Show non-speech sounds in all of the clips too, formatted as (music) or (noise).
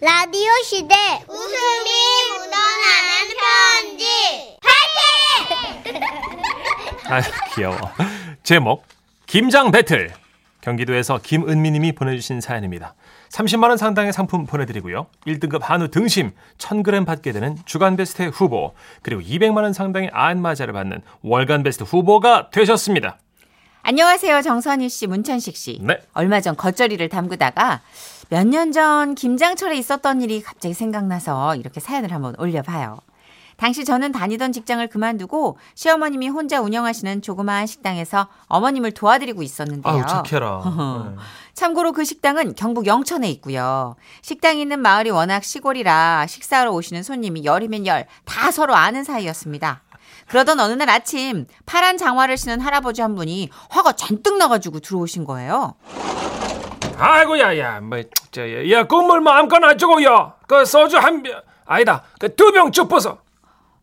라디오 시대 웃음이 묻어나는 편지 파이팅! 아 귀여워. 제목 김장 배틀. 경기도에서 김은미님이 보내주신 사연입니다. 30만 원 상당의 상품 보내드리고요. 1등급 한우 등심 1000g 받게 되는 주간 베스트 후보 그리고 200만 원 상당의 안마자를 받는 월간 베스트 후보가 되셨습니다. 안녕하세요. 정선희 씨, 문천식 씨. 네. 얼마 전 겉절이를 담그다가 몇 년 전 김장철에 있었던 일이 갑자기 생각나서 이렇게 사연을 한번 올려봐요. 당시 저는 다니던 직장을 그만두고 시어머님이 혼자 운영하시는 조그마한 식당에서 어머님을 도와드리고 있었는데요. 아우 착해라. (laughs) 네. 참고로 그 식당은 경북 영천에 있고요. 식당이 있는 마을이 워낙 시골이라 식사하러 오시는 손님이 열이면 열 다 서로 아는 사이였습니다. 그러던 어느 날 아침 파란 장화를 신은 할아버지 한 분이 화가 잔뜩 나가지고 들어오신 거예요. 아이고 야야 뭐저야 국물 뭐 아무거나 주고요. 그 소주 한 병 아니다 그 두병쭉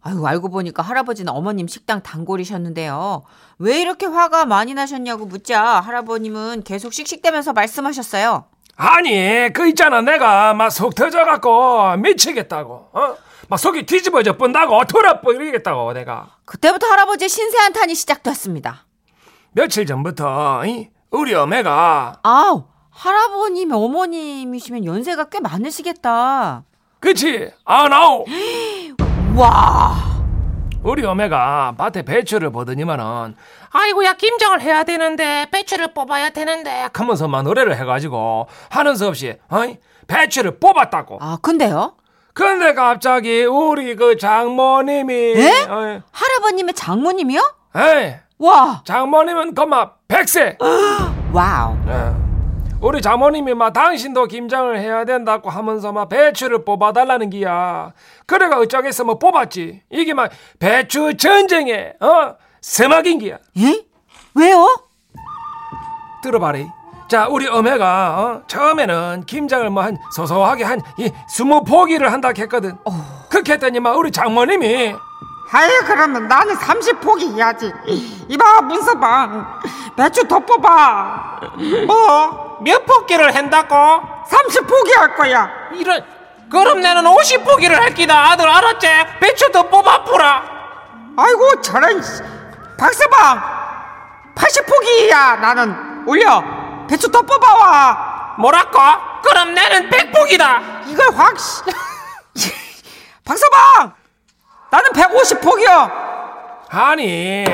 아유 알고 보니까 할아버지는 어머님 식당 단골이셨는데요. 왜 이렇게 화가 많이 나셨냐고 묻자 할아버님은 계속 씩씩대면서 말씀하셨어요. 아니 그 있잖아 내가 막 속 터져갖고 미치겠다고 어? 막 속이 뒤집어져 뻔다고 돌아버 이러겠다고 내가 그때부터 할아버지의 신세 한탄이 시작됐습니다. 며칠 전부터 이? 우리 어매가 아우 할아버님 어머님이시면 연세가 꽤 많으시겠다. 그치 아 나오 (gasps) 와 우리 어매가 밭에 배추를 보더니만은 아이고야 김장을 해야 되는데 배추를 뽑아야 되는데 하면서만 노래를 해가지고 하는 수 없이 어이? 배추를 뽑았다고 아 근데요? 근데 갑자기 우리 그 장모님이 에? 어이, 할아버님의 장모님이요? 에이 와 장모님은 그마 백세 (gasps) 와우 예. 우리 장모님이 막 당신도 김장을 해야 된다고 하면서 막 배추를 뽑아달라는 기야. 그래가 어쩌겠어 뭐 뽑았지. 이게 막 배추 전쟁에 어 서막인 기야. 예? 왜요? 들어봐리. 자 우리 어매가 어? 처음에는 김장을 뭐 한 소소하게 한 이 스무 포기를 한다 했거든. 그렇게 했더니 막 우리 장모님이 아이 그러면 나는 30포기 해야지 이봐 문서방 배추 더 뽑아 뭐? 몇 포기를 한다고? 30포기 할 거야 이런 그럼 나는 50포기를 할 기다 아들 알았지? 배추 더 뽑아보라 아이고 저런 씨. 박서방 80포기야 나는 올려 배추 더 뽑아와 뭐라고? 그럼 나는 100포기다 이걸 확 씨. (laughs) 박서방 나는 150포기야 아니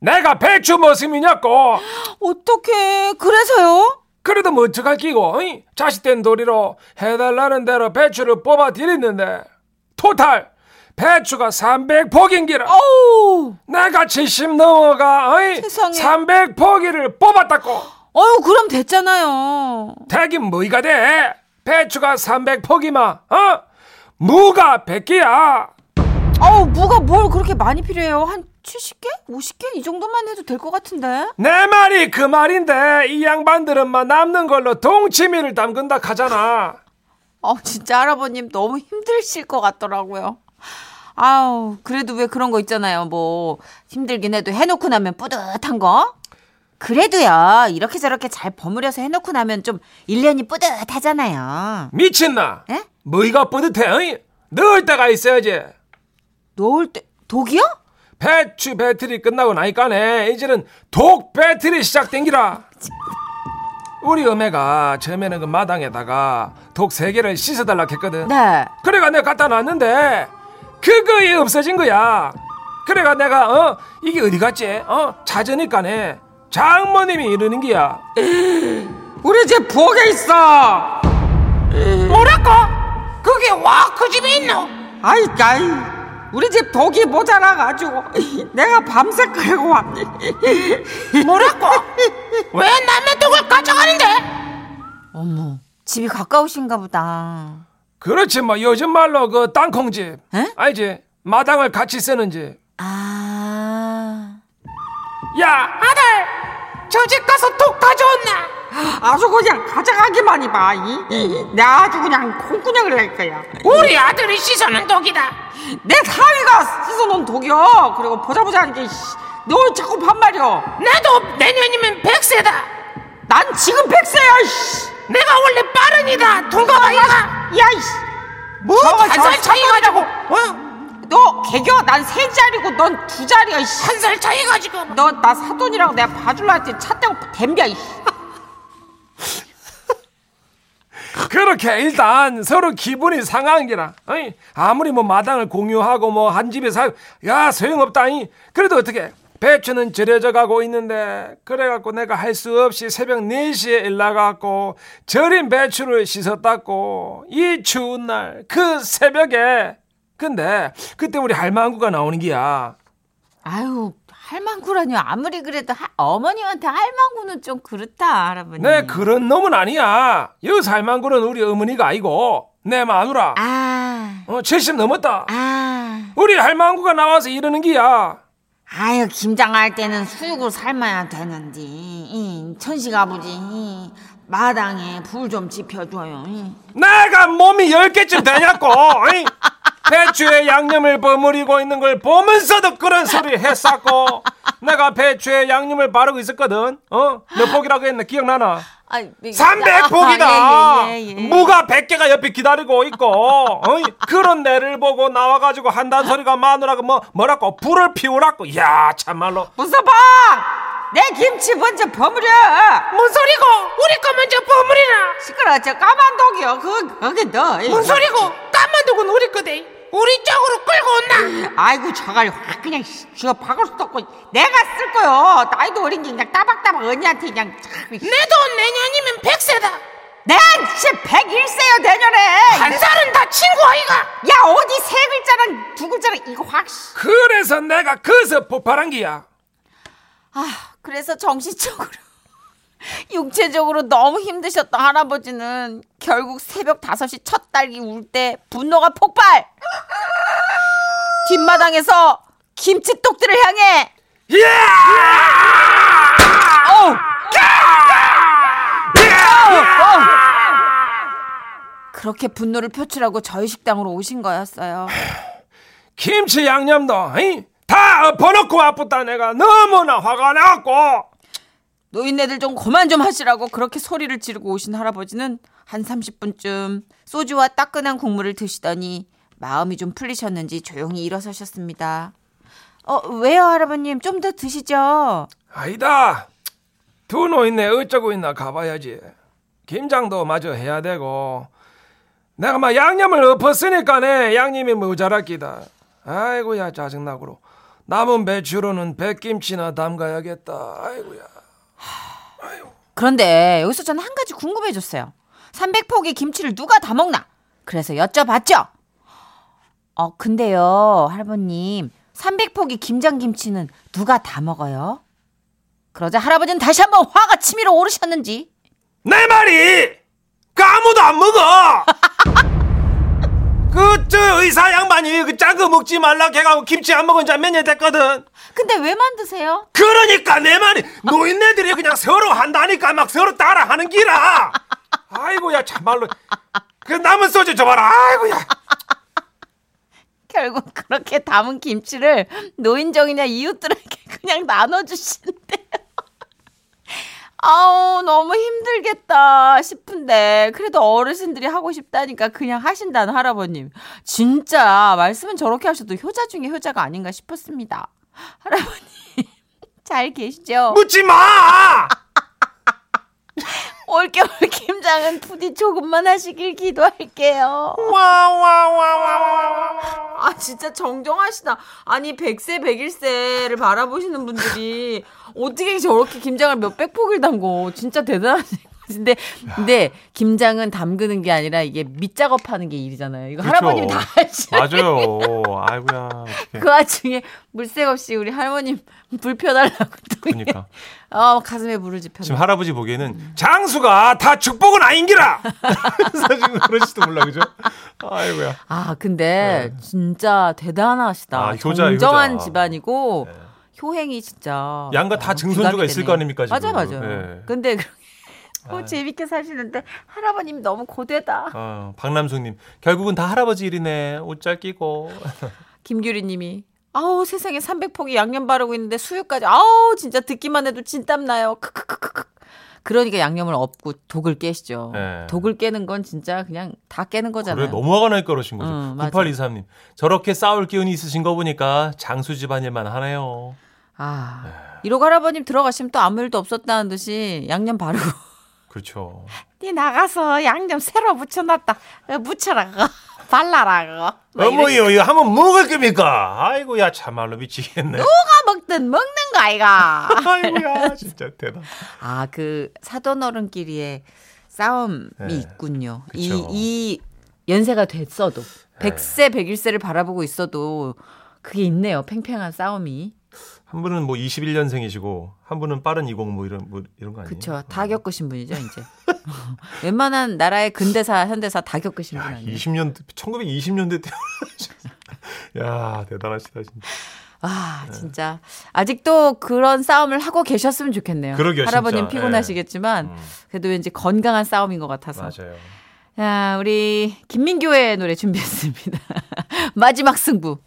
내가 배추 모습이냐고. 어떻게 그래서요? 그래도 뭐 어떡할 끼고 어이? 자식된 도리로 해달라는 대로 배추를 뽑아 드렸는데 토탈 배추가 300포기인기라 어우 내가 70 넘어가 어이? 세상에. 300포기를 뽑았다고 어유 그럼 됐잖아요. 대긴 뭐이가 돼 배추가 300포기마 어? 무가 100개야 어우 무가 뭘 그렇게 많이 필요해요? 한 70개? 50개? 이 정도만 해도 될 것 같은데? 내 말이 그 말인데 이 양반들은 막 남는 걸로 동치미를 담근다 하잖아 어 진짜 할아버님 너무 힘드실 것 같더라고요. 아우 그래도 왜 그런 거 있잖아요. 뭐 힘들긴 해도 해놓고 나면 뿌듯한 거. 그래도요 이렇게 저렇게 잘 버무려서 해놓고 나면 좀 1년이 뿌듯하잖아요. 미친나 에? 뭐이가 뿌듯해 어이? 넣을 때가 있어야지 놓을 때 독이요? 배추 배틀이 끝나고 나니까네. 이제는 독 배틀이 시작된기라. 우리 어매가 처음에는 그 마당에다가 독 세 개를 씻어달라 했거든. 네. 그래가 내가 갖다 놨는데 그거에 없어진 거야. 그래가 내가 어? 이게 어디 갔지? 어? 찾으니까네. 장모님이 이러는 기야. (gasps) 우리 집 부엌에 있어. 뭐라고? 그게 와 그 집에 있노? 아이 까이 우리 집 독이 모자라가지고 (laughs) 내가 밤새 끌고 왔네 (laughs) 뭐라고? 왜 남의 독을 가져가는데? 어머 집이 가까우신가 보다. 그렇지 뭐 요즘 말로 그 땅콩집 에? 알지 마당을 같이 쓰는 집 아. 야, 아들 저 집 가서 독 가져왔나? 아주 그냥 가져가기만 해봐 이. 내가 아주 그냥 콩구녕을 할 거야. 우리 아들이 씻어는 독이다. 내 사위가 씻어놓은 독이야 그리고 보자 보자 하니까 너 자꾸 반말이야 나도 내년이면 백세다. 난 지금 백세야 씨. 내가 원래 빠른이다. 동갑아이가 야, 이 뭐? 한살 차이 가 지고. 어? 너 개겨? 난 세 자리고 넌 두 자리야. 한 살 차이 가 지고. 너 나 사돈이라고 내가 봐줄라 했더니 차 떼고 댐벼 이씨. 그렇게 일단 서로 기분이 상한 게라. 어이? 아무리 뭐 마당을 공유하고 뭐 한 집에 살고 야 소용없다니. 그래도 어떻게 배추는 절여져 가고 있는데 그래갖고 내가 할 수 없이 새벽 4시에 일 나가고 절인 배추를 씻었다고 이 추운 날 그 새벽에 근데 그때 우리 할망구가 나오는 기야. 아유 할망구라뇨. 아무리 그래도 하- 어머님한테 할망구는 좀 그렇다 할아버님. 내 그런 놈은 아니야. 여 할망구는 우리 어머니가 아니고 내 마누라. 아, 어, 70 넘었다. 아. 우리 할망구가 나와서 이러는 기야. 아유 김장할 때는 수육을 삶아야 되는데 이, 천식 아버지 이, 마당에 불 좀 지펴줘요. 이. 내가 몸이 열 개쯤 되냐고. 배추에 양념을 버무리고 있는 걸 보면서도 그런 소리 했었고 내가 배추에 양념을 바르고 있었거든. 어? 몇 폭이라고 했나 기억나나? 아, 300폭이다. 아, 예, 예, 예, 예. 무가 100개가 옆에 기다리고 있고 어이? 그런 애를 보고 나와가지고 한단 소리가 마누라가 뭐 뭐라고 불을 피우라고. 이야 참말로. 무서봐! 내 김치 먼저 버무려! 뭔 소리고 우리 거 먼저 버무리라 시끄러, 저 까만 독이요. 그거, 거기 넣어. 뭔 소리고 까만 독은 우리 거대 우리 쪽으로 끌고 온나 아이고, 저걸 확 그냥 쥐어 박을 수도 없고. 내가 쓸 거요. 나이도 어린 게 그냥 따박따박 언니한테 그냥. 참, 씨. 내도 내년이면 백세다 난 진짜 101세요, 내년에! 한 살은 다 친구 아이가 야, 어디 세 글자랑 두 글자랑 이거 확. 씨. 그래서 내가 그서 폭발한 기야. 아, 그래서 정신적으로, (laughs) 육체적으로 너무 힘드셨던 할아버지는 결국 새벽 5시 첫 딸기 울 때 분노가 폭발! 뒷마당에서 김치똑들을 향해 어우! 어우! 그렇게 분노를 표출하고 저희 식당으로 오신 거였어요. 김치 양념도? 다 엎어놓고 와쁘다 내가 너무나 화가 나갖고 노인네들 좀 그만 좀 하시라고 그렇게 소리를 지르고 오신 할아버지는 한 30분쯤 소주와 따끈한 국물을 드시더니 마음이 좀 풀리셨는지 조용히 일어서셨습니다. 어, 왜요, 할아버님? 좀 더 드시죠. 아니다 두 노인네 어쩌고 있나 가봐야지 김장도 마저 해야 되고 내가 막 양념을 엎었으니까네 양념이 모자랐기다 아이고야 짜증나고로 남은 배추로는 백김치나 담가야겠다 아이고야 그런데 여기서 저는 한 가지 궁금해졌어요. 300포기 김치를 누가 다 먹나? 그래서 여쭤봤죠. 어, 근데요, 할아버님. 300포기 김장김치는 누가 다 먹어요? 그러자 할아버지는 다시 한번 화가 치밀어 오르셨는지 내 말이 그 아무도 안 먹어 (laughs) 그 저 의사 양반이 그 짠 거 먹지 말라 해가고 김치 안 먹은 지 몇 년 됐거든 근데 왜 만드세요? 그러니까 내 말이 노인네들이 그냥 서로 한다니까 막 서로 따라 하는 기라. (laughs) 아이고야 참말로 그 남은 소주 줘봐라. 아이고야. 결국 그렇게 담은 김치를 노인정이나 이웃들에게 그냥 나눠주신대요. 아우 너무 힘들겠다 싶은데 그래도 어르신들이 하고 싶다니까 그냥 하신다는 할아버님 진짜 말씀은 저렇게 하셔도 효자 중에 효자가 아닌가 싶었습니다 할아버님 잘 계시죠? 묻지 마. 올겨울 김장은 부디 조금만 하시길 기도할게요 와와와와와. 아 진짜 정정하시다. 아니 100세 101세를 바라보시는 분들이 어떻게 저렇게 김장을 몇백 폭을 담고 진짜 대단하신 근데 근데 김장은 담그는 게 아니라 이게 밑작업하는 게 일이잖아요. 이거 할아버님이 다 하시는 맞아요. 아이고야. 어떡해. 그 와중에 물색 없이 우리 할머님 불 펴달라고 또 그러니까 어 가슴에 불을 지펴. 지금 할아버지 보기에는 장수가 다 축복은 아닌기라. (laughs) 사실 그러실지도 몰라 그죠? 아이고야. 아 근데 진짜 대단하시다. 아, 효자, 정정한 효자. 집안이고 네. 효행이 진짜 양가 다 어, 증손주가 있을 되네. 거 아닙니까, 지금. 맞아 맞아. 네. 근데 그- 어, 아유. 재밌게 사시는데 할아버님 너무 고되다. 어, 박남숙님 결국은 다 할아버지 일이네. 옷 잘 끼고. (laughs) 김규리님이 아우 세상에 300포기 양념 바르고 있는데 수육까지 아우 진짜 듣기만 해도 진땀 나요. 크크크크크. 그러니까 양념을 엎고 독을 깨시죠. 네. 독을 깨는 건 진짜 그냥 다 깨는 거잖아요. 그래 너무 화가 날 거라신 거죠. 응, 맞아. 9823님. 저렇게 싸울 기운이 있으신 거 보니까 장수 집안일만 하네요. 아. 1호 할아버님 들어가시면 또 아무 일도 없었다는 듯이 양념 바르고. 그렇죠. 니 나가서 양념 새로 묻혀놨다. 어, 묻혀라 그거. (laughs) 발라라 그거. 어머요, 이거 한번 먹을 겁니까? 아이고, 야, 참말로 미치겠네. 누가 먹든 먹는 거 아이가. (laughs) 아이고야, 진짜 대단. 아, 그 사돈 어른끼리의 싸움이 네. 있군요. 이. 네. 이 연세가 됐어도 100세, 101세를 바라보고 있어도 그게 있네요. 팽팽한 싸움이. 한 분은 뭐 21년생이시고, 한 분은 빠른 20, 뭐 이런, 뭐 이런 거 아니에요? 그쵸. 다 겪으신 분이죠, 이제. (laughs) 웬만한 나라의 근대사, 현대사 다 겪으신 분 야, 아니에요? 20년, 1920년대 때. (laughs) 야, 대단하시다, 진짜. 아, 네. 진짜. 아직도 그런 싸움을 하고 계셨으면 좋겠네요. 그러게요, 할아버님 진짜. 피곤하시겠지만, 음. 그래도 왠지 건강한 싸움인 것 같아서. 맞아요. 자, 우리 김민교의 노래 준비했습니다. (laughs) 마지막 승부.